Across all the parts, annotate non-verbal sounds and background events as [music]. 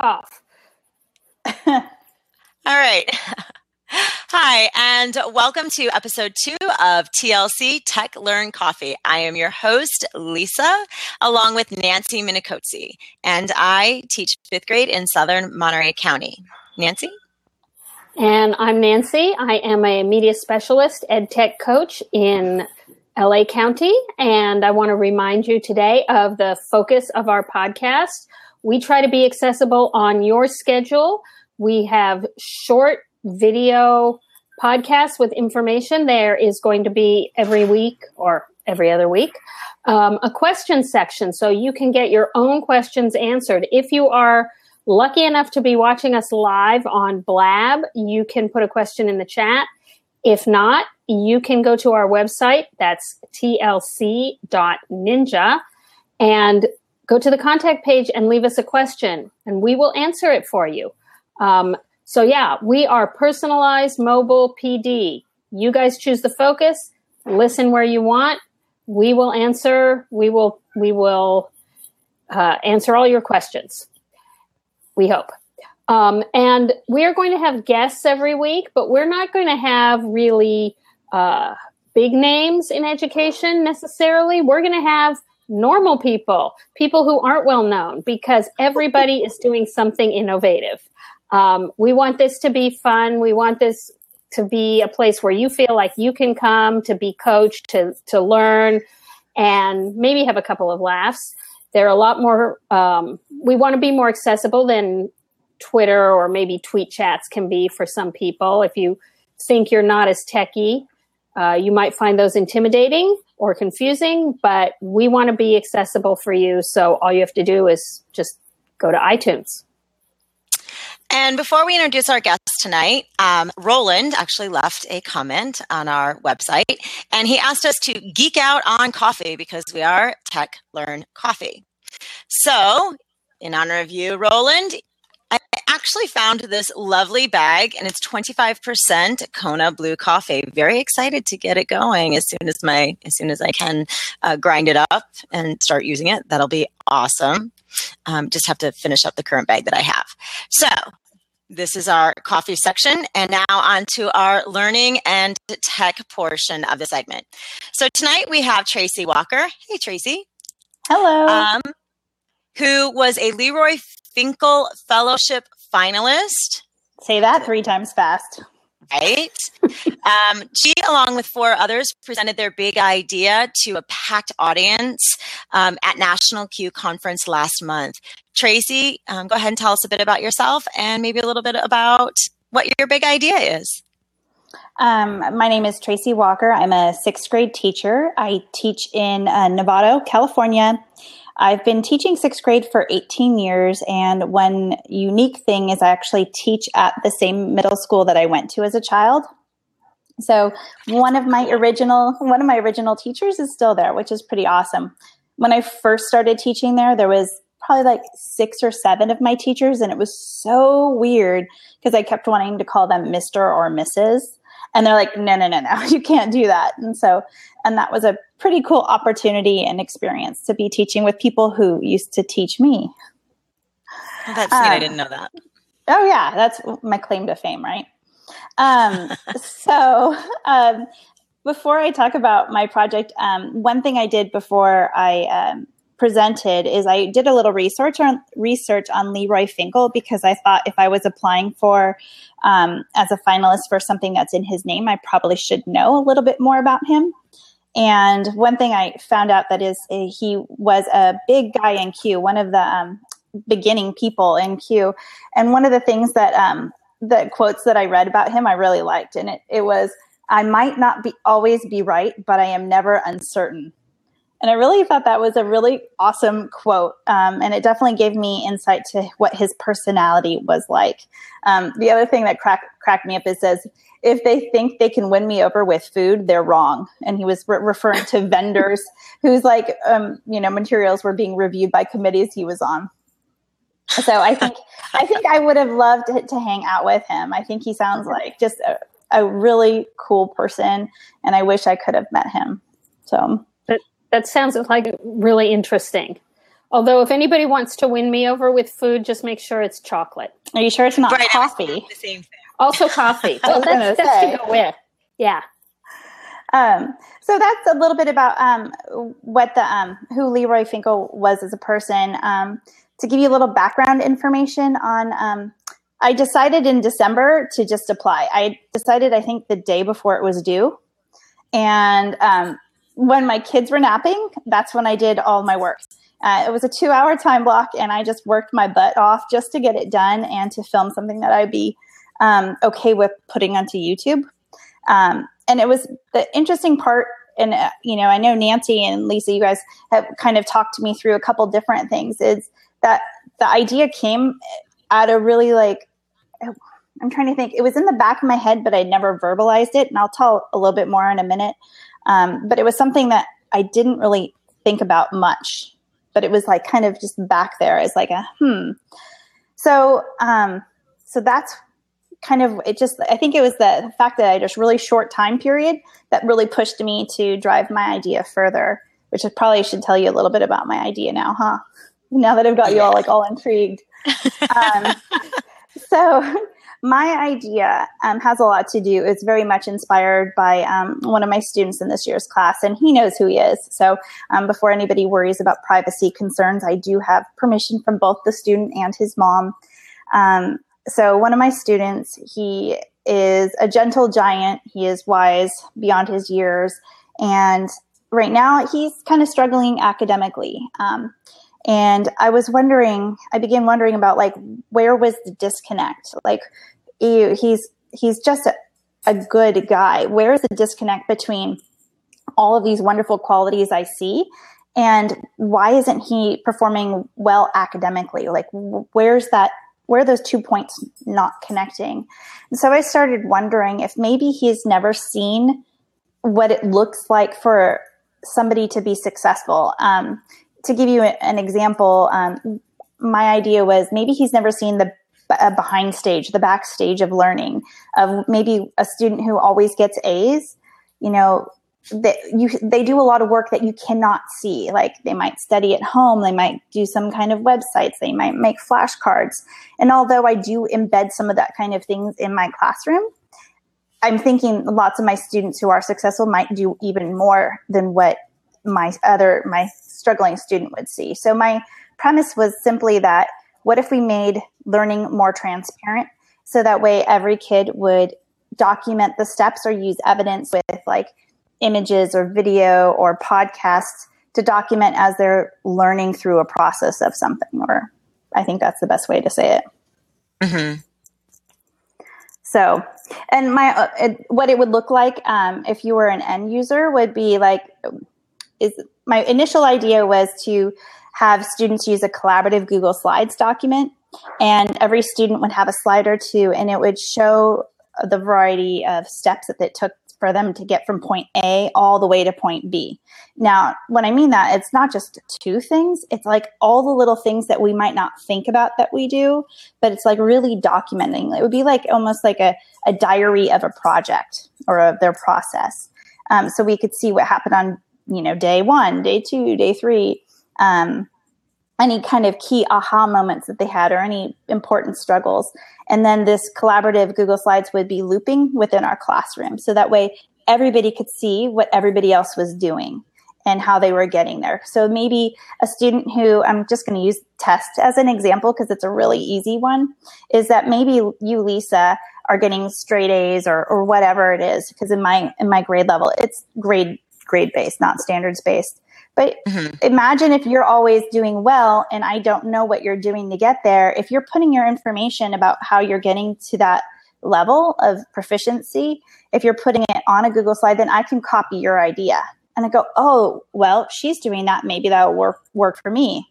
off. [laughs] All right. [laughs] Hi, and welcome to episode two of TLC Tech Learn Coffee. I am your host, Lisa, along with Nancy Minicozzi, and I teach fifth grade in Southern Monterey County. Nancy? And I'm Nancy. I am a media specialist, ed tech coach in LA County. And I want to remind you today of the focus of our podcast. We try to be accessible on your schedule. We have short video podcasts with information. There is going to be every week or every other week um, a question section so you can get your own questions answered. If you are lucky enough to be watching us live on Blab, you can put a question in the chat. If not, you can go to our website. That's tlc.ninja and go to the contact page and leave us a question and we will answer it for you. Um, so yeah, we are personalized mobile PD. You guys choose the focus, listen where you want. We will answer. We will, we will uh, answer all your questions we hope. Um, and we are going to have guests every week, but we're not going to have really uh, big names in education necessarily. We're going to have normal people, people who aren't well known, because everybody is doing something innovative. Um, we want this to be fun. We want this to be a place where you feel like you can come to be coached, to to learn, and maybe have a couple of laughs. They're a lot more, um, we want to be more accessible than Twitter or maybe tweet chats can be for some people. If you think you're not as techy, uh, you might find those intimidating or confusing, but we want to be accessible for you. So all you have to do is just go to iTunes. And before we introduce our guest tonight, um, Roland actually left a comment on our website and he asked us to geek out on coffee because we are Tech Learn Coffee. So, in honor of you, Roland, actually found this lovely bag and it's 25% Kona blue coffee. Very excited to get it going as soon as my as soon as I can uh, grind it up and start using it. That'll be awesome. Um, just have to finish up the current bag that I have. So this is our coffee section. And now on to our learning and tech portion of the segment. So tonight we have Tracy Walker. Hey, Tracy. Hello. Um, who was a Leroy Finkel Fellowship finalist. Say that three times fast right? [laughs] um, she, along with four others, presented their big idea to a packed audience um, at National CUE Conference last month. Tracy, um, go ahead and tell us a bit about yourself and maybe a little bit about what your big idea is. Um, my name is Tracy Walker. I'm a sixth grade teacher. I teach in uh, Novato, California. I've been teaching sixth grade for 18 years, and one unique thing is I actually teach at the same middle school that I went to as a child. So one of my original one of my original teachers is still there, which is pretty awesome. When I first started teaching there, there was probably like six or seven of my teachers, and it was so weird because I kept wanting to call them Mr. or Mrs. And they're like, no, no, no, no, [laughs] you can't do that. And so, and that was a pretty cool opportunity and experience to be teaching with people who used to teach me. that's um, I didn't know that. Oh yeah, that's my claim to fame, right? Um, [laughs] so um, before I talk about my project, um, one thing I did before I um, presented is I did a little research on research on Leroy Finkel because I thought if I was applying for um, as a finalist for something that's in his name, I probably should know a little bit more about him. And one thing I found out that is uh, he was a big guy in CUE, one of the um, beginning people in CUE. And one of the things that um, the quotes that I read about him, I really liked, and it, it was, "I might not be always be right, but I am never uncertain." And I really thought that was a really awesome quote. Um, and it definitely gave me insight to what his personality was like. Um, the other thing that crack, cracked me up is says, if they think they can win me over with food, they're wrong. And he was re- referring to [laughs] vendors whose like, um, you know, materials were being reviewed by committees he was on. So I think, I think I would have loved to, to hang out with him. I think he sounds like just a, a really cool person. And I wish I could have met him. So that sounds like really interesting. Although, if anybody wants to win me over with food, just make sure it's chocolate. Are you sure it's not right, coffee? The same thing. Also, coffee. [laughs] well, that's, that's to go with. Yeah. Um, so that's a little bit about um, what the um, who Leroy Finkel was as a person. Um, to give you a little background information on, um, I decided in December to just apply. I decided, I think, the day before it was due, and um, when my kids were napping, that's when I did all my work. Uh, it was a two-hour time block, and I just worked my butt off just to get it done and to film something that I'd be okay with putting onto YouTube. Um, and it was the interesting part and uh, you know i know nancy and lisa you guys have kind of talked me through a couple different things is that the idea came at a really like i'm trying to think it was in the back of my head but i never verbalized it and i'll tell a little bit more in a minute um, but it was something that i didn't really think about much but it was like kind of just back there as like a hmm. So um, so that's kind of it just i think it was the, fact that i just really short time period that really pushed me to drive my idea further which i probably should tell you a little bit about my idea now huh? Now that i've got you all like all intrigued. [laughs] Um, so my idea um, has a lot to do it's very much inspired by um, one of my students in this year's class and he knows who he is so um, before anybody worries about privacy concerns i do have permission from both the student and his mom um, so one of my students, he is a gentle giant. He is wise beyond his years. And right now he's kind of struggling academically. And I was wondering, I began wondering about like, where was the disconnect? Like he, he's, he's just a, a good guy. Where is the disconnect between all of these wonderful qualities I see and why isn't he performing well academically? Like, where's that where are those two points not connecting? And so I started wondering if maybe he's never seen what it looks like for somebody to be successful. Um, to give you an example, um, my idea was maybe he's never seen the behind stage, the backstage of learning, of maybe a student who always gets A's. You know, that you they do a lot of work that you cannot see like they might study at home they might do some kind of websites they might make flashcards and although i do embed some of that kind of things in my classroom i'm thinking lots of my students who are successful might do even more than what my other my struggling student would see so my premise was simply that what if we made learning more transparent so that way every kid would document the steps or use evidence with like images or video or podcasts to document as they're learning through a process of something or i think that's the best way to say it mm-hmm. so and my uh, it, what it would look like um, if you were an end user would be like is my initial idea was to have students use a collaborative google slides document and every student would have a slide or two and it would show the variety of steps that it took for them to get from point A all the way to point B. Now, when I mean that, it's not just two things, it's like all the little things that we might not think about that we do, but it's like really documenting. It would be like almost like a, a diary of a project or of their process. Um, so we could see what happened on, you know, day one, day two, day three. Um, any kind of key aha moments that they had or any important struggles. And then this collaborative Google Slides would be looping within our classroom. So that way everybody could see what everybody else was doing and how they were getting there. So maybe a student who I'm just going to use test as an example because it's a really easy one is that maybe you, Lisa, are getting straight A's or, or whatever it is. Because in my in my grade level, it's grade grade based, not standards based. But mm-hmm. imagine if you're always doing well and I don't know what you're doing to get there. If you're putting your information about how you're getting to that level of proficiency, if you're putting it on a Google slide, then I can copy your idea. And I go, oh, well, she's doing that. Maybe that will work, work for me.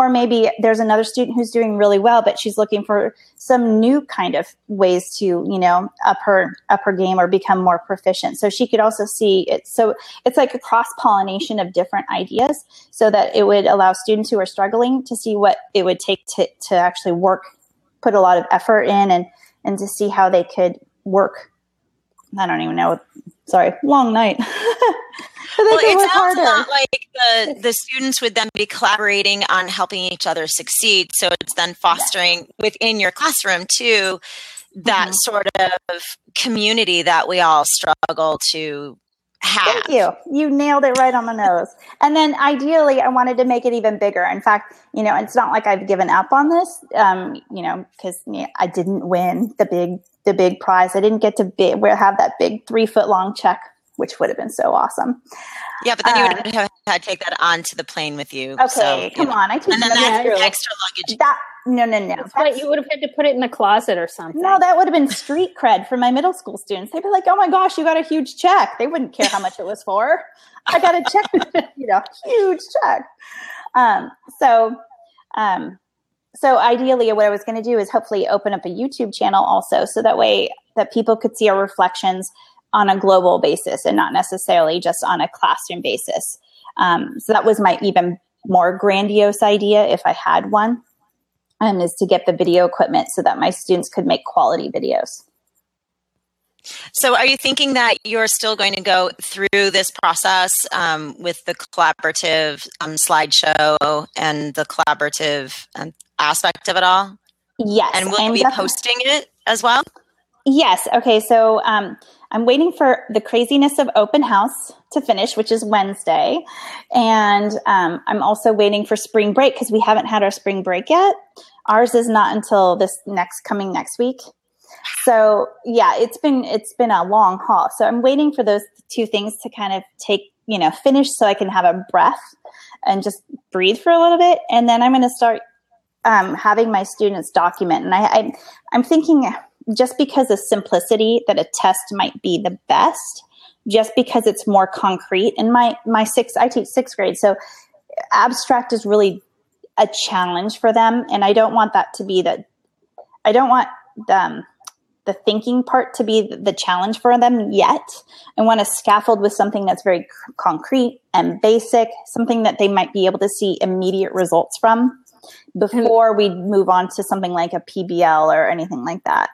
Or maybe there's another student who's doing really well, but she's looking for some new kind of ways to, you know, up her up her game or become more proficient. So she could also see it. So it's like a cross pollination of different ideas, so that it would allow students who are struggling to see what it would take to to actually work, put a lot of effort in, and and to see how they could work. I don't even know. Sorry, long night. [laughs] [laughs] well, it sounds harder. a lot like the the students would then be collaborating on helping each other succeed. So it's then fostering within your classroom too that mm-hmm. sort of community that we all struggle to have. Thank you. You nailed it right on the nose. And then ideally, I wanted to make it even bigger. In fact, you know, it's not like I've given up on this, um, you know, because you know, I didn't win the big the big prize. I didn't get to be, have that big three foot long check, which would have been so awesome. Yeah, but then you would uh, have had to take that onto the plane with you. Okay, so, come on. I took and then that's extra luggage. That no, no, no. That's, you would have had to put it in the closet or something. No, that would have been street cred for my middle school students. They'd be like, "Oh my gosh, you got a huge check." They wouldn't care how much it was for. I got a check, [laughs] you know, huge check. Um, so, um, so ideally, what I was going to do is hopefully open up a YouTube channel also, so that way that people could see our reflections on a global basis and not necessarily just on a classroom basis. Um, so that was my even more grandiose idea if I had one um, is to get the video equipment so that my students could make quality videos. So, are you thinking that you're still going to go through this process um, with the collaborative um, slideshow and the collaborative um, aspect of it all? Yes. And will you be posting it as well? Yes. Okay. So, um, I'm waiting for the craziness of open house to finish, which is Wednesday. And um, I'm also waiting for spring break because we haven't had our spring break yet. Ours is not until this next coming next week. So yeah, it's been it's been a long haul. So I'm waiting for those two things to kind of take, you know, finish so I can have a breath and just breathe for a little bit. And then I'm going to start um, having my students document. And I, I I'm thinking just because of simplicity that a test might be the best, just because it's more concrete. And my my six I teach sixth grade, so abstract is really a challenge for them, and I don't want that to be the I don't want them um, the thinking part to be the challenge for them yet. I want to scaffold with something that's very c- concrete and basic, something that they might be able to see immediate results from before we move on to something like a PBL or anything like that.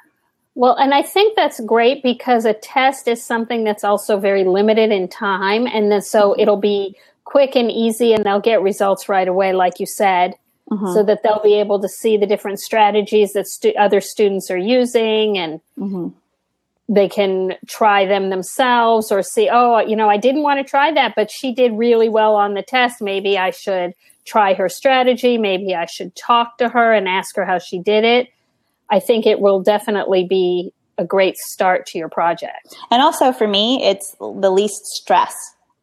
Well, and I think that's great because a test is something that's also very limited in time. And then so mm-hmm. it'll be quick and easy and they'll get results right away, like you said, mm-hmm. so that they'll be able to see the different strategies that stu- other students are using and mm-hmm. they can try them themselves or see, oh, you know, I didn't want to try that, but she did really well on the test. Maybe I should try her strategy. Maybe I should talk to her and ask her how she did it I think it will definitely be a great start to your project. And also for me, it's the least stress.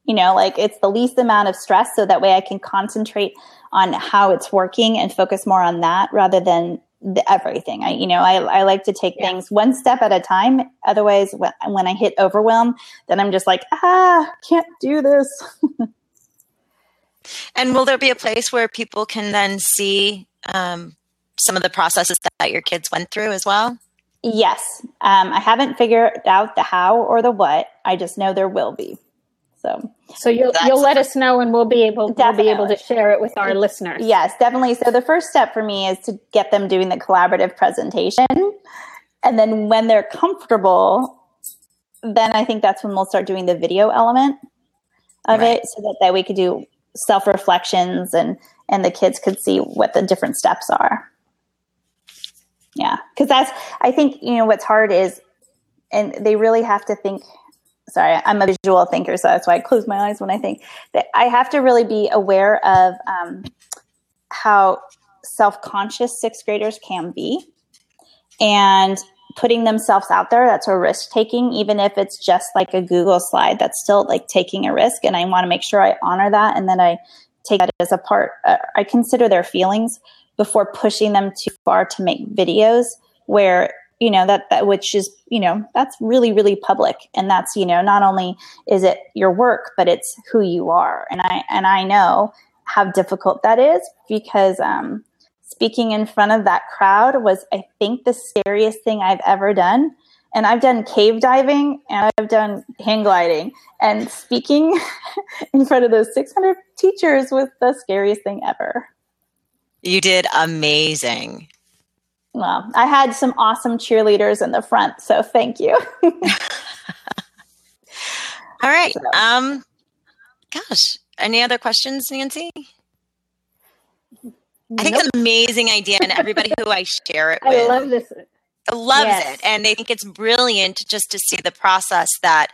You know, like it's the least amount of stress so that way I can concentrate on how it's working and focus more on that rather than the everything. I, you know, I, I like to take yeah. things one step at a time. Otherwise, when, when I hit overwhelm, then I'm just like, ah, can't do this. [laughs] and will there be a place where people can then see um, some of the processes that your kids went through as well? Yes. Um, I haven't figured out the how or the what. I just know there will be. So, so you'll That's you'll let us know, and we'll be able we'll be able to share it with our listeners. Yes, definitely. So the first step for me is to get them doing the collaborative presentation, and then when they're comfortable, then I think that's when we'll start doing the video element of right. it, so that, that we could do self reflections and and the kids could see what the different steps are. Yeah. Cause that's, I think, you know, what's hard is, and they really have to think, sorry, I'm a visual thinker. So that's why I close my eyes when I think that I have to really be aware of um, how self-conscious sixth graders can be and putting themselves out there that's a risk taking even if it's just like a google slide that's still like taking a risk and i want to make sure i honor that and then i take that as a part uh, i consider their feelings before pushing them too far to make videos where you know that, that which is you know that's really really public. And that's you know not only is it your work but it's who you are. And i and i know how difficult that is because um, speaking in front of that crowd was i think the scariest thing i've ever done. And i've done cave diving and i've done hang gliding. And speaking [laughs] in front of those 600 teachers was the scariest thing ever you did amazing. Well, I had some awesome cheerleaders in the front, so thank you. [laughs] All right. So. Um, gosh, any other questions, Nancy? I think it's an amazing idea, and everybody who I share it [laughs] with, I love this. Loves yes. it, and they think it's brilliant just to see the process that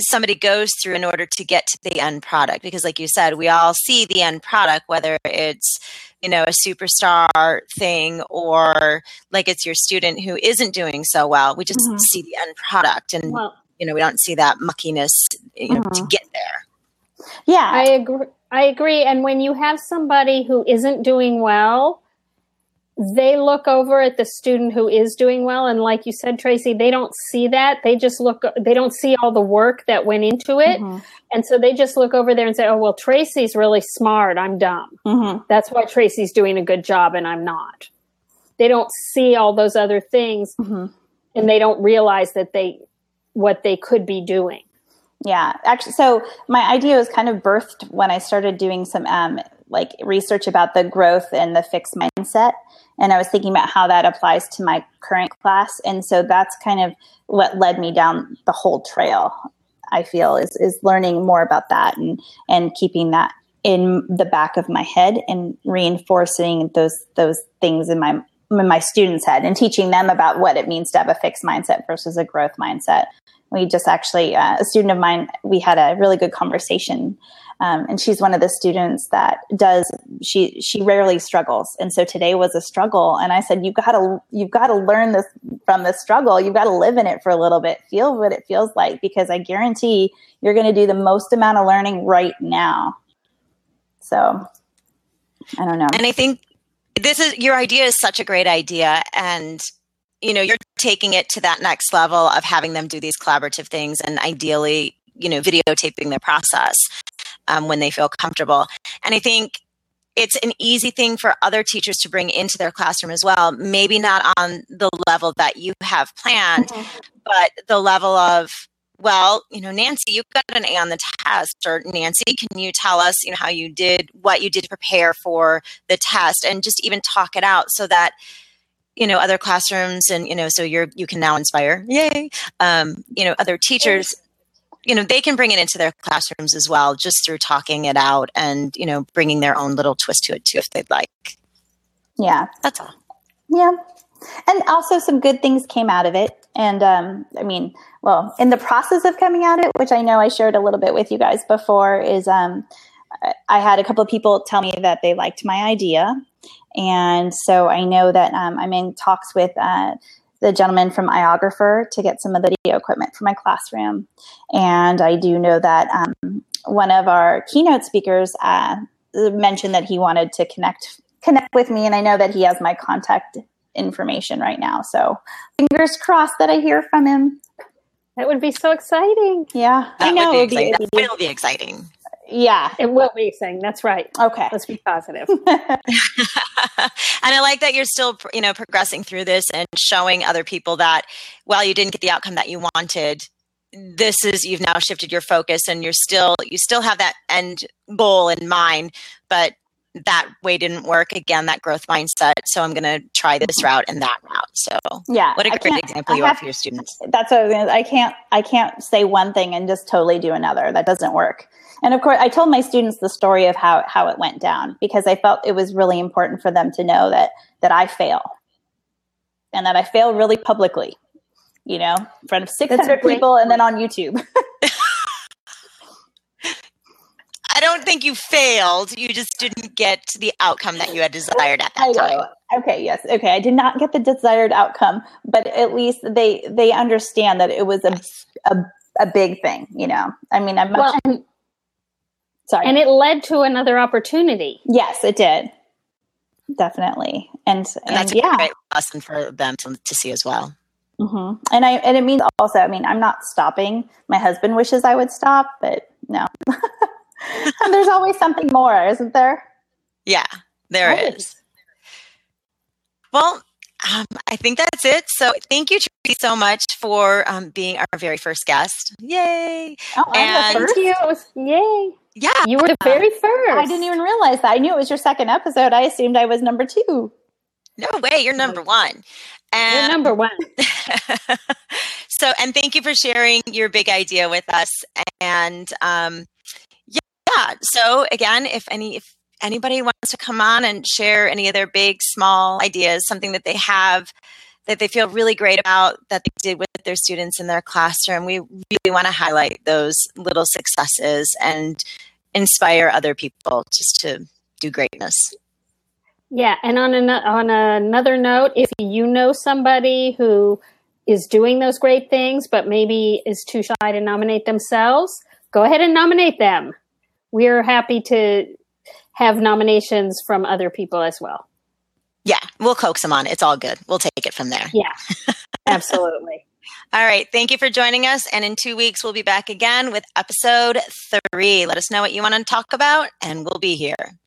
somebody goes through in order to get to the end product. Because, like you said, we all see the end product, whether it's you know a superstar thing or like it's your student who isn't doing so well. We just mm-hmm. see the end product, and well, you know we don't see that muckiness you know, mm-hmm. to get there. Yeah, I agree. I agree. And when you have somebody who isn't doing well, they look over at the student who is doing well. And like you said, Tracy, they don't see that. They just look, they don't see all the work that went into it. Mm-hmm. And so they just look over there and say, oh, well, Tracy's really smart. I'm dumb. Mm-hmm. That's why Tracy's doing a good job and I'm not. They don't see all those other things mm-hmm. and they don't realize that they, what they could be doing. Yeah, actually, so my idea was kind of birthed when I started doing some um, like research about the growth and the fixed mindset, and I was thinking about how that applies to my current class, and so that's kind of what led me down the whole trail. I feel is is learning more about that and and keeping that in the back of my head and reinforcing those those things in my in my students' head and teaching them about what it means to have a fixed mindset versus a growth mindset we just actually uh, a student of mine we had a really good conversation um, and she's one of the students that does she she rarely struggles. And so today was a struggle. And i said you've got to you've got to learn this from the struggle. You've got to live in it for a little bit. Feel what it feels like because i guarantee you're going to do the most amount of learning right now. So i don't know. And i think this is your idea is such a great idea. And you know you're taking it to that next level of having them do these collaborative things and ideally you know videotaping their process um, when they feel comfortable and i think it's an easy thing for other teachers to bring into their classroom as well maybe not on the level that you have planned mm-hmm. but the level of well, you know, Nancy, you got an A on the test, or Nancy, can you tell us, you know, how you did, what you did to prepare for the test, and just even talk it out so that you know other classrooms and you know so you're you can now inspire yay um, you know other teachers you know they can bring it into their classrooms as well just through talking it out and you know bringing their own little twist to it too if they'd like. Yeah. That's all. Yeah. And also some good things came out of it. And um, i mean well in the process of coming out of it which i know i shared a little bit with you guys before is um, i had a couple of people tell me that they liked my idea. And so I know that um, I'm in talks with uh, the gentleman from iOgrapher to get some of the video equipment for my classroom. And I do know that um, one of our keynote speakers uh, mentioned that he wanted to connect connect with me, and I know that he has my contact information right now. So fingers crossed that I hear from him. That would be so exciting. Yeah, that I know. Would be exciting. That will be exciting. Yeah. It will be saying that's right. Okay. Let's be positive. [laughs] [laughs] and I like that you're still, you know, progressing through this and showing other people that while you didn't get the outcome that you wanted, this is you've now shifted your focus and you're still you still have that end goal in mind, but that way didn't work again that growth mindset so i'm going to try this mm-hmm. route and that route so. Yeah what a great example you have, are for your students. That's what I, was gonna, I can't i can't say one thing and just totally do another. That doesn't work. And of course, I told my students the story of how, how it went down because I felt it was really important for them to know that, that I fail. And that I fail really publicly, you know, in front of 600 people and then on YouTube. I don't think you failed. You just didn't get the outcome that you had desired at that time. Okay, yes. Okay, I did not get the desired outcome, but at least they they understand that it was a a, a big thing, you know. I mean, I'm well, Sorry. And it led to another opportunity. Yes, it did. Definitely. And, and, and that's yeah. a great lesson for them to, to see as well. Mm-hmm. And I and it means also, I mean, I'm not stopping. My husband wishes I would stop, but no. [laughs] and there's always something more, isn't there? Yeah, there right. is. Well, um, I think that's it. So thank you, Tracy, so much for um, being our very first guest. Yay! Oh, and thank you. Yay! Yeah. You were the very first. I didn't even realize that. I knew it was your second episode. I assumed I was number two. No way, you're number one. And you're number one. [laughs] so, and thank you for sharing your big idea with us. And um, yeah. So again, if any if anybody wants to come on and share any of their big, small ideas, something that they have that they feel really great about that they did with their students in their classroom, we really want to highlight those little successes and inspire other people just to do greatness. Yeah, and on an, on another note, if you know somebody who is doing those great things but maybe is too shy to nominate themselves, go ahead and nominate them. We're happy to have nominations from other people as well. Yeah, we'll coax them on. It's all good. We'll take it from there. Yeah, absolutely. [laughs] all right. Thank you for joining us. And in two weeks, we'll be back again with episode three. Let us know what you want to talk about, and we'll be here.